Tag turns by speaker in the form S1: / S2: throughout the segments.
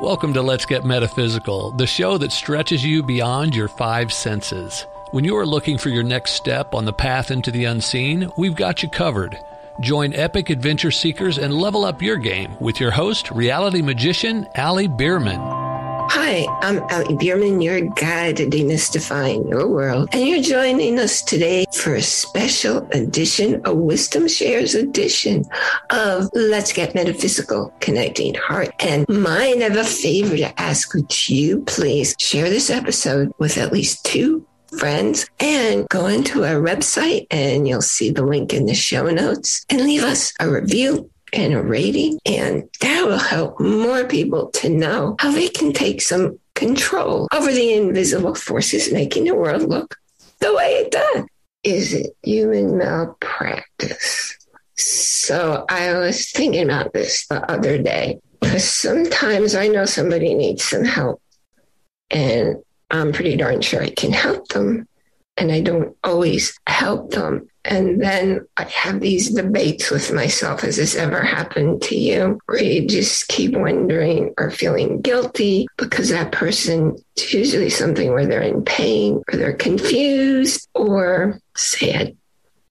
S1: Welcome to Let's Get Metaphysical, the show that stretches you beyond your five senses. When you are looking for your next step on the path into the unseen, we've got you covered. Join epic adventure seekers and level up your game with your host, reality magician Ali Bierman.
S2: Hi, I'm Ali Bierman, your guide to demystifying your world. And you're joining us today for a special edition, a Wisdom Shares edition of Let's Get Metaphysical, Connecting Heart and Mind. I have a favor to ask. Would you please share this episode with at least two friends and go into our website and you'll see the link in the show notes and leave us a review and a rating. And that will help more people to know how they can take some control over the invisible forces making the world look the way it does. Is it human malpractice? So I was thinking about this the other day because sometimes I know somebody needs some help and I'm pretty darn sure I can help them. And I don't always help them. And then I have these debates with myself. Has this ever happened to you? Where you just keep wondering or feeling guilty because that person, it's usually something where they're in pain or they're confused or sad.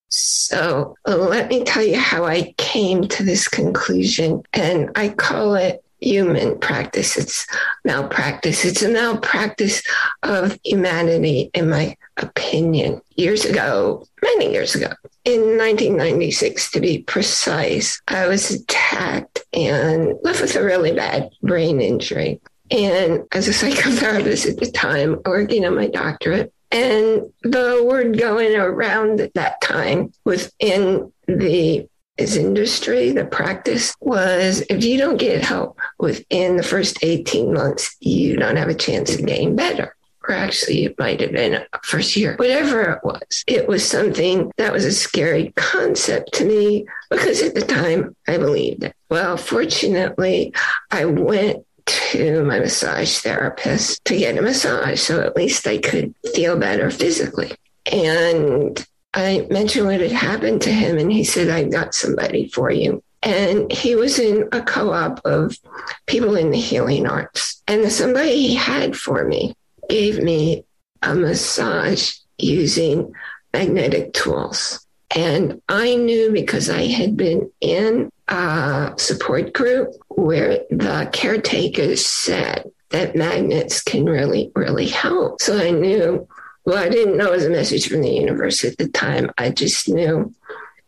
S2: So let me tell you how I came to this conclusion. And I call it human practice. It's malpractice. It's a malpractice of humanity, in my opinion. Years ago, many years ago, in 1996 to be precise, I was attacked and left with a really bad brain injury. And as a psychotherapist at the time, working on my doctorate, and the word going around at that time within the his industry, the practice was if you don't get help within the first 18 months, you don't have a chance of getting better. Or actually, it might have been first year, whatever it was. It was something that was a scary concept to me because at the time I believed it. Well, fortunately, I went to my massage therapist to get a massage so at least I could feel better physically. And I mentioned what had happened to him, and he said, I've got somebody for you. And he was in a co op of people in the healing arts. And the somebody he had for me gave me a massage using magnetic tools. And I knew because I had been in a support group where the caretakers said that magnets can really, really help. So I knew well, I didn't know it was a message from the universe at the time. I just knew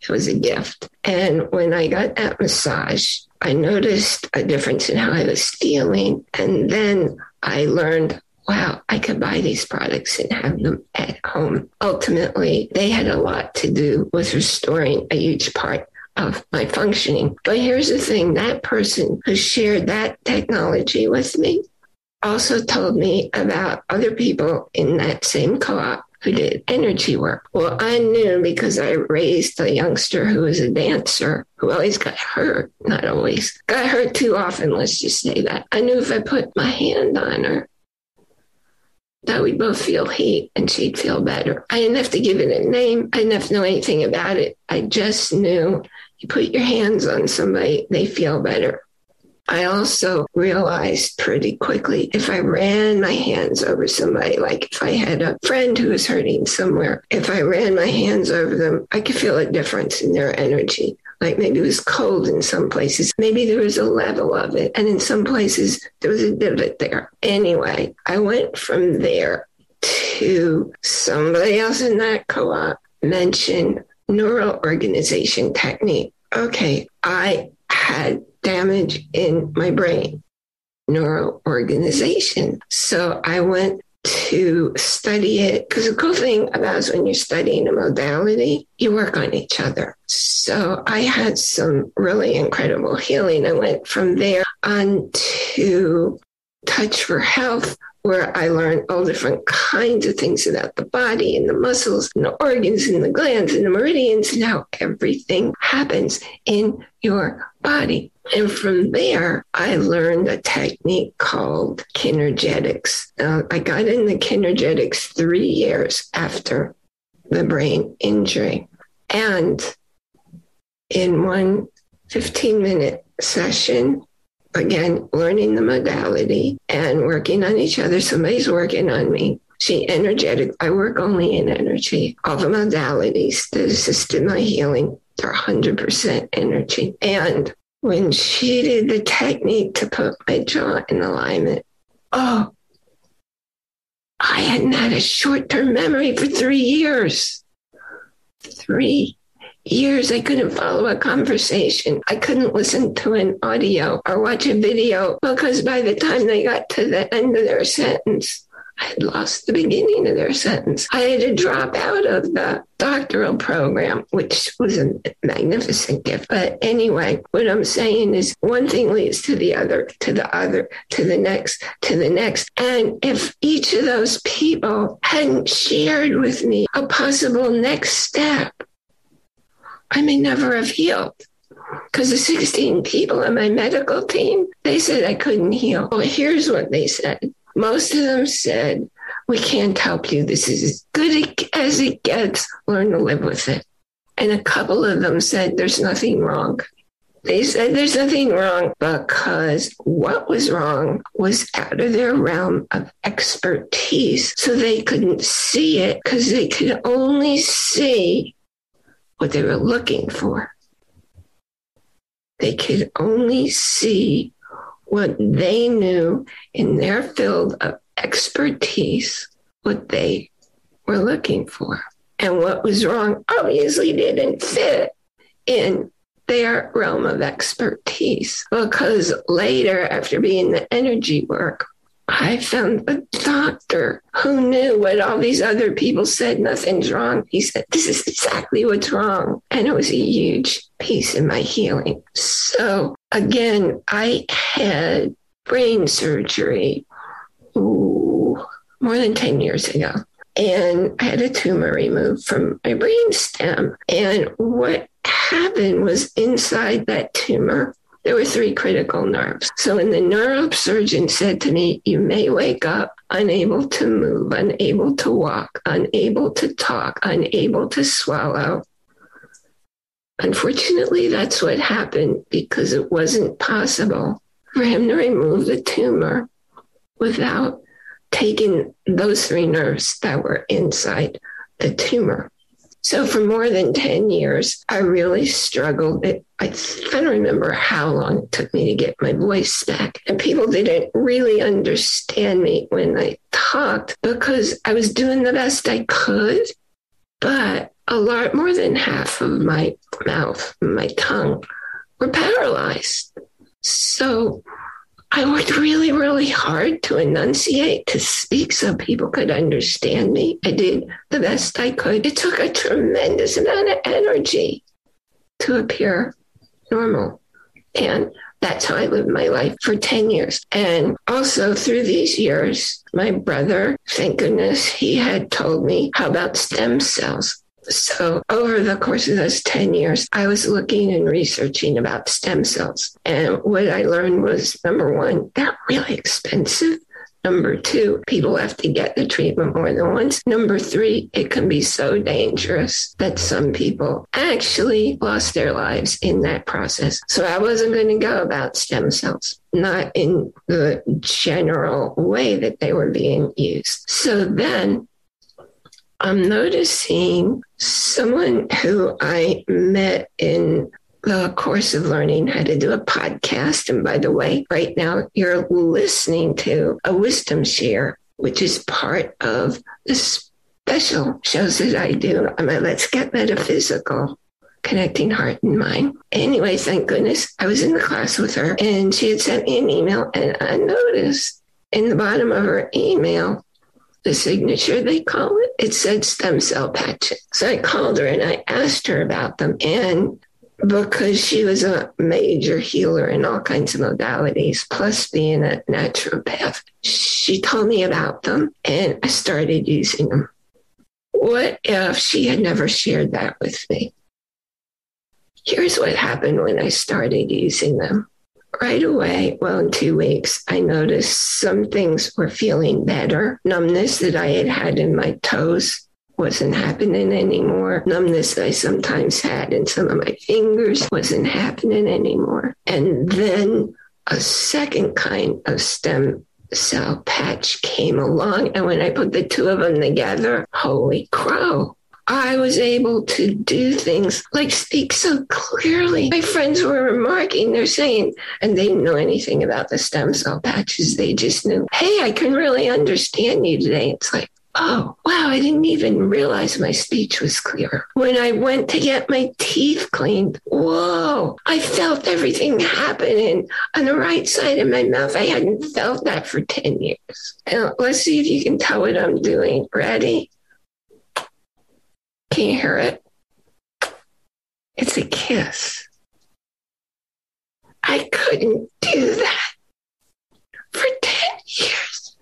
S2: it was a gift. And when I got that massage, I noticed a difference in how I was feeling. And then I learned, wow, I could buy these products and have them at home. Ultimately, they had a lot to do with restoring a huge part of my functioning. But here's the thing that person who shared that technology with me also told me about other people in that same co op who did energy work. Well, I knew because I raised a youngster who was a dancer who always got hurt, not always, got hurt too often, let's just say that. I knew if I put my hand on her, that we'd both feel heat and she'd feel better. I didn't have to give it a name. I didn't have to know anything about it. I just knew you put your hands on somebody, they feel better. I also realized pretty quickly if I ran my hands over somebody, like if I had a friend who was hurting somewhere, if I ran my hands over them, I could feel a difference in their energy. Like maybe it was cold in some places. Maybe there was a level of it. And in some places, there was a divot there. Anyway, I went from there to somebody else in that co op mentioned neural organization technique. Okay, I had damage in my brain, neural organization. So I went to study it because the cool thing about is when you're studying a modality, you work on each other. So I had some really incredible healing. I went from there on to Touch for Health, where I learned all different kinds of things about the body and the muscles and the organs and the glands and the meridians and how everything happens in your body. And from there, I learned a technique called kinergetics. Uh, I got into kinergetics three years after the brain injury. And in one 15 minute session, again, learning the modality and working on each other. Somebody's working on me. She energetic. I work only in energy. All the modalities that assist in my healing, they're 100% energy. And when she did the technique to put my jaw in alignment, oh, I hadn't had a short term memory for three years. Three years I couldn't follow a conversation. I couldn't listen to an audio or watch a video because by the time they got to the end of their sentence, I had lost the beginning of their sentence. I had to drop out of the doctoral program, which was a magnificent gift. But anyway, what I'm saying is one thing leads to the other, to the other, to the next, to the next. And if each of those people hadn't shared with me a possible next step, I may never have healed. Because the 16 people on my medical team, they said I couldn't heal. Well, here's what they said. Most of them said, We can't help you. This is as good as it gets. Learn to live with it. And a couple of them said, There's nothing wrong. They said there's nothing wrong because what was wrong was out of their realm of expertise. So they couldn't see it because they could only see what they were looking for. They could only see what they knew in their field of expertise, what they were looking for. And what was wrong obviously didn't fit in their realm of expertise because later, after being the energy work, I found a doctor who knew what all these other people said nothing's wrong. He said, This is exactly what's wrong. And it was a huge piece in my healing. So again, I had brain surgery ooh, more than 10 years ago. And I had a tumor removed from my brain stem. And what happened was inside that tumor, there were three critical nerves. So when the neurosurgeon said to me, You may wake up unable to move, unable to walk, unable to talk, unable to swallow. Unfortunately, that's what happened because it wasn't possible for him to remove the tumor without taking those three nerves that were inside the tumor. So for more than 10 years, I really struggled. I don't remember how long it took me to get my voice back. And people didn't really understand me when I talked because I was doing the best I could. But a lot more than half of my mouth, my tongue were paralyzed. So I worked really, really hard to enunciate, to speak so people could understand me. I did the best I could. It took a tremendous amount of energy to appear normal. And that's how I lived my life for 10 years. And also through these years, my brother, thank goodness, he had told me how about stem cells. So, over the course of those 10 years, I was looking and researching about stem cells. And what I learned was number one, they're really expensive. Number two, people have to get the treatment more than once. Number three, it can be so dangerous that some people actually lost their lives in that process. So I wasn't going to go about stem cells, not in the general way that they were being used. So then I'm noticing someone who I met in the course of learning how to do a podcast. And by the way, right now you're listening to a wisdom share, which is part of the special shows that I do. I'm Let's Get Metaphysical. Connecting heart and mind. Anyway, thank goodness I was in the class with her and she had sent me an email, and I noticed in the bottom of her email the signature, they call it. It said stem cell patches. So I called her and I asked her about them. And because she was a major healer in all kinds of modalities, plus being a naturopath, she told me about them and I started using them. What if she had never shared that with me? Here's what happened when I started using them right away, well, in two weeks, I noticed some things were feeling better. Numbness that I had had in my toes wasn't happening anymore. Numbness I sometimes had in some of my fingers wasn't happening anymore. And then a second kind of stem cell patch came along. And when I put the two of them together, holy crow. I was able to do things like speak so clearly. My friends were remarking, they're saying, and they didn't know anything about the stem cell patches. They just knew, hey, I can really understand you today. It's like, oh, wow, I didn't even realize my speech was clear. When I went to get my teeth cleaned, whoa, I felt everything happening on the right side of my mouth. I hadn't felt that for 10 years. Now, let's see if you can tell what I'm doing. Ready? Can you hear it? It's a kiss. I couldn't do that for 10 years.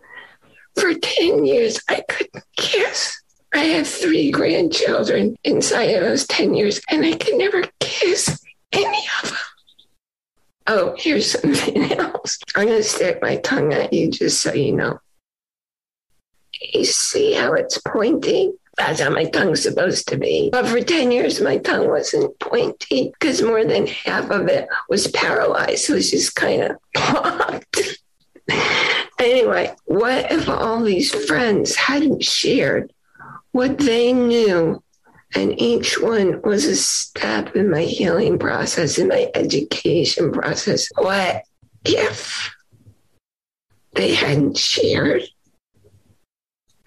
S2: For 10 years, I couldn't kiss. I have three grandchildren inside of those 10 years, and I could never kiss any of them. Oh, here's something else. I'm going to stick my tongue at you just so you know. You see how it's pointing? That's uh, how my tongue's supposed to be. But for 10 years, my tongue wasn't pointy because more than half of it was paralyzed. It was just kind of blocked. anyway, what if all these friends hadn't shared what they knew? And each one was a step in my healing process, in my education process. What if they hadn't shared?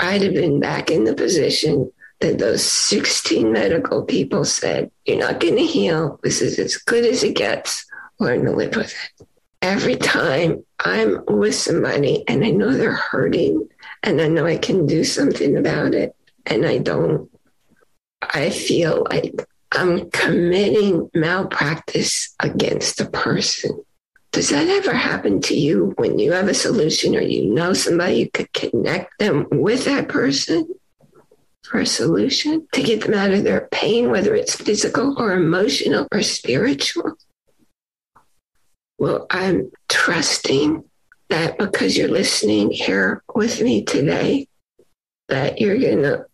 S2: I'd have been back in the position that those 16 medical people said, You're not going to heal. This is as good as it gets. Learn to live with it. Every time I'm with somebody and I know they're hurting and I know I can do something about it and I don't, I feel like I'm committing malpractice against the person. Does that ever happen to you when you have a solution or you know somebody you could connect them with that person for a solution to get them out of their pain, whether it's physical or emotional or spiritual? Well, I'm trusting that because you're listening here with me today, that you're going to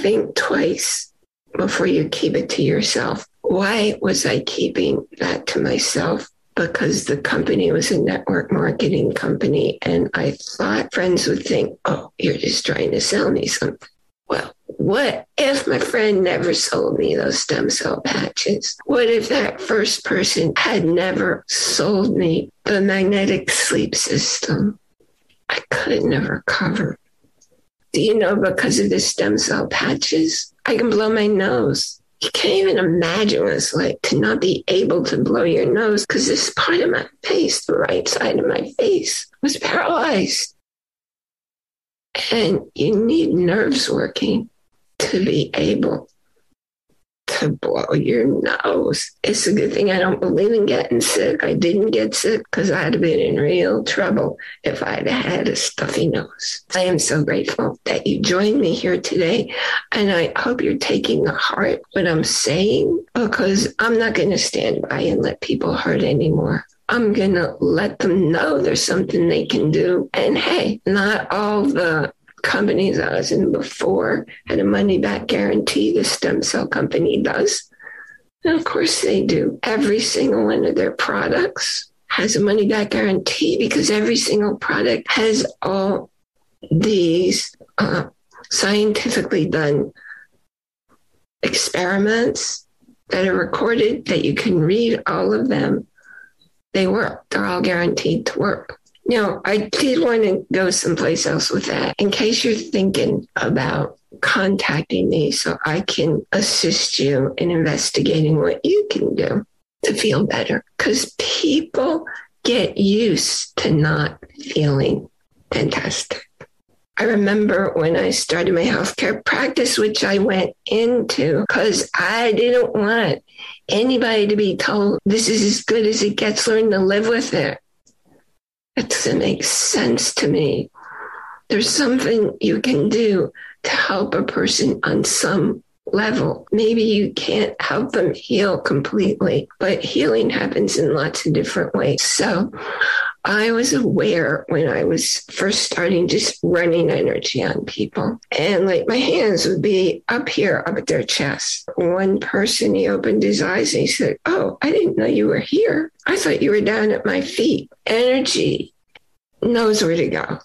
S2: think twice before you keep it to yourself. Why was I keeping that to myself? Because the company was a network marketing company. And I thought friends would think, oh, you're just trying to sell me something. Well, what if my friend never sold me those stem cell patches? What if that first person had never sold me the magnetic sleep system? I couldn't have recovered. Do you know because of the stem cell patches, I can blow my nose you can't even imagine what it's like to not be able to blow your nose because this part of my face, the right side of my face, was paralyzed. And you need nerves working to be able to blow your nose. It's a good thing I don't believe in getting sick. I didn't get sick because I'd have been in real trouble if I'd had a stuffy nose. I am so grateful that you joined me here today. And I hope you're taking heart what I'm saying because I'm not going to stand by and let people hurt anymore. I'm going to let them know there's something they can do. And hey, not all the companies I was in before had a money back guarantee. The stem cell company does. And of course, they do. Every single one of their products has a money back guarantee because every single product has all these uh, scientifically done experiments that are recorded that you can read all of them. They work, they're all guaranteed to work. Now, I did want to go someplace else with that in case you're thinking about contacting me so I can assist you in investigating what you can do to feel better. Because people get used to not feeling fantastic. I remember when I started my healthcare practice, which I went into because I didn't want anybody to be told this is as good as it gets, learn to live with it. It doesn't make sense to me. There's something you can do to help a person on some level. Maybe you can't help them heal completely, but healing happens in lots of different ways. So I was aware when I was first starting just running energy on people. And like my hands would be up here, up at their chest. One person, he opened his eyes and he said, Oh, I didn't know you were here. I thought you were down at my feet. Energy knows where to go.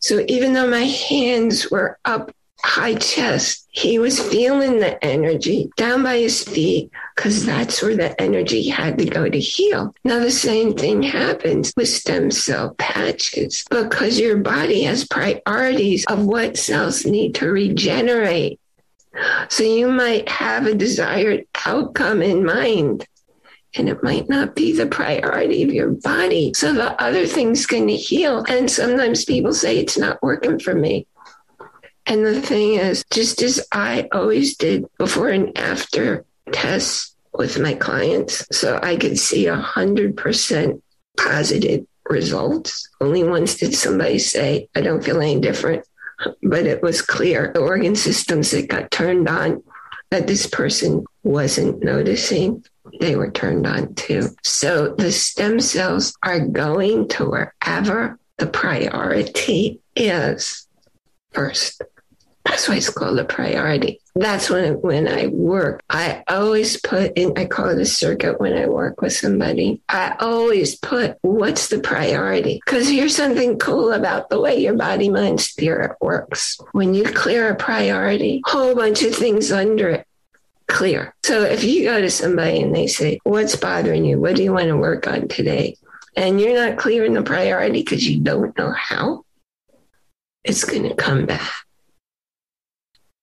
S2: So even though my hands were up high chest, he was feeling the energy down by his feet because that's where the energy had to go to heal. Now, the same thing happens with stem cell patches because your body has priorities of what cells need to regenerate. So you might have a desired outcome in mind and it might not be the priority of your body. So the other thing's going to heal. And sometimes people say it's not working for me. And the thing is, just as I always did before and after tests with my clients, so I could see a hundred percent positive results. Only once did somebody say, I don't feel any different. But it was clear the organ systems that got turned on that this person wasn't noticing they were turned on too. So the stem cells are going to wherever the priority is first. That's why it's called a priority. That's when when I work. I always put in. I call it a circuit when I work with somebody. I always put what's the priority because here's something cool about the way your body, mind, spirit works. When you clear a priority, whole bunch of things under it clear. So if you go to somebody and they say, What's bothering you? What do you want to work on today? And you're not clearing the priority because you don't know how, it's going to come back.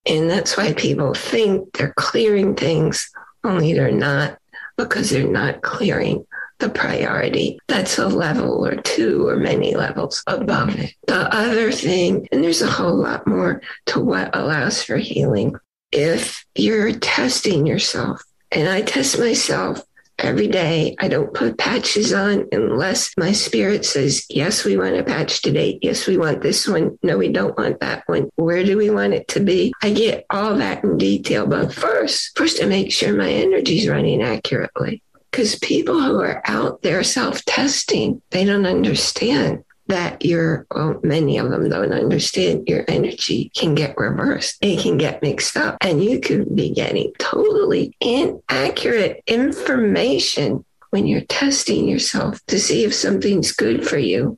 S2: And that's why people think they're clearing things, only they're not, because they're not clearing the priority. That's a level or two or many levels above it. The other thing, and there's a whole lot more to what allows for healing, if you're testing yourself, and I test myself every day. I don't put patches on unless my spirit says, yes, we want a patch today. Yes, we want this one. No, we don't want that one. Where do we want it to be? I get all that in detail. But first, first I make sure my energy's running accurately. Because people who are out there self testing, they don't understand that your, well, many of them don't understand your energy can get reversed. It can get mixed up and you could be getting totally inaccurate information when you're testing yourself to see if something's good for you,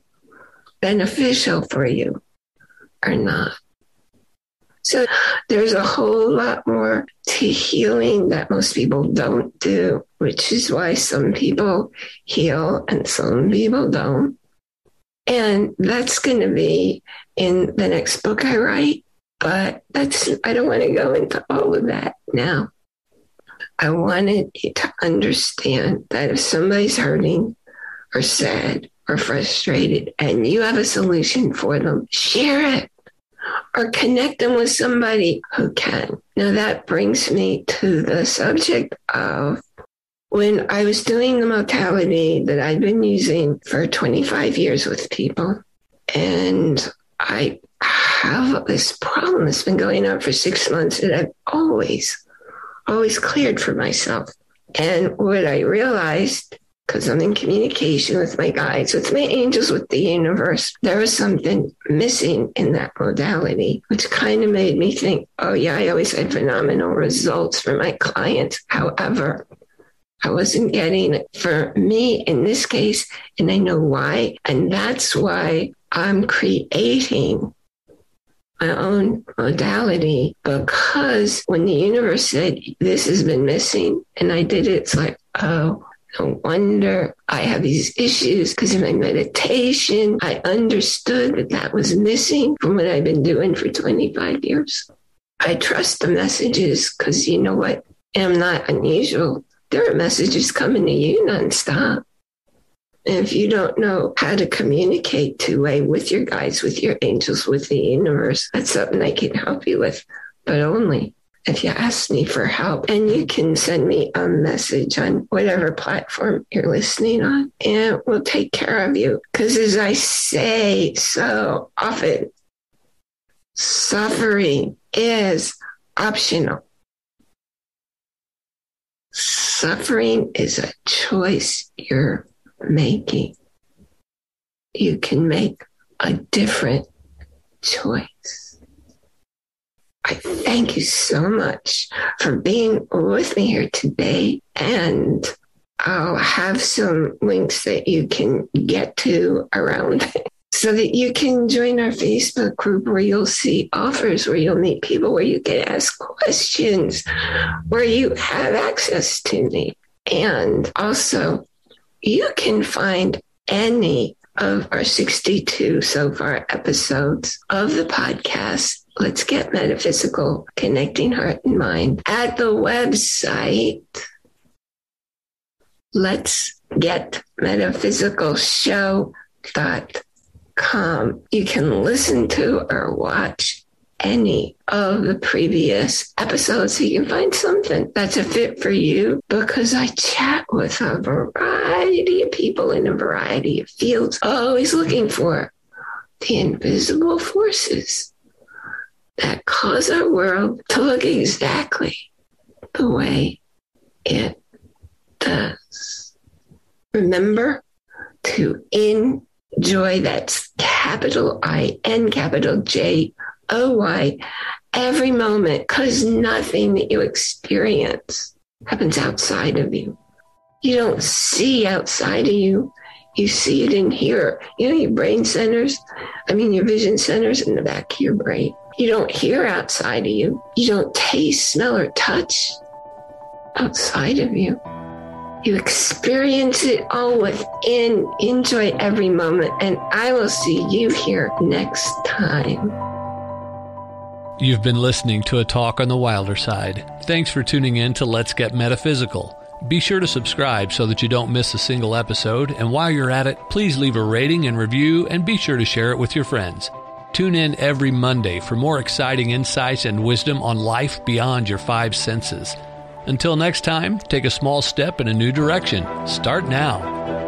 S2: beneficial for you or not. So there's a whole lot more to healing that most people don't do, which is why some people heal and some people don't. And that's going to be in the next book I write. But that's, I don't want to go into all of that now. I wanted you to understand that if somebody's hurting or sad or frustrated and you have a solution for them, share it or connect them with somebody who can. Now, that brings me to the subject of when I was doing the modality that I'd been using for 25 years with people, and I have this problem that's been going on for six months that I've always, always cleared for myself. And what I realized, because I'm in communication with my guides, with my angels, with the universe, there was something missing in that modality, which kind of made me think, oh, yeah, I always had phenomenal results for my clients. However, I wasn't getting it for me in this case, and I know why. And that's why I'm creating my own modality because when the universe said, This has been missing, and I did it, it's like, oh, no wonder I have these issues because in my meditation, I understood that that was missing from what I've been doing for 25 years. I trust the messages because you know what? I'm not unusual there are messages coming to you nonstop. And if you don't know how to communicate two way with your guides, with your angels, with the universe, that's something I can help you with, but only if you ask me for help. And you can send me a message on whatever platform you're listening on, and we'll take care of you. Because as I say so often, suffering is optional. Suffering is a choice you're making. you can make a different choice. I thank you so much for being with me here today. And I'll have some links that you can get to around so that you can join our Facebook group where you'll see offers, where you'll meet people, where you can ask questions, where you have access to me. And also, you can find any of our 62 so far episodes of the podcast. Let's get metaphysical, connecting heart and mind at the website. Let's get metaphysical show.com com, you can listen to or watch any of the previous episodes so you can find something that's a fit for you because I chat with a variety of people in a variety of fields, always looking for the invisible forces that cause our world to look exactly the way it does. Remember to in joy that's capital I N capital J O Y every moment because nothing that you experience happens outside of you. You don't see outside of you. You see it in here. You know, your brain centers, I mean, your vision centers in the back of your brain. You don't hear outside of you. You don't taste, smell, or touch outside of you. You experience it all within. Enjoy every moment. And I will see you here next time.
S1: You've been listening to a talk on the wilder side. Thanks for tuning in to Let's Get Metaphysical. Be sure to subscribe so that you don't miss a single episode. And while you're at it, please leave a rating and review and be sure to share it with your friends. Tune in every Monday for more exciting insights and wisdom on life beyond your five senses. Until next time, take a small step in a new direction. Start now.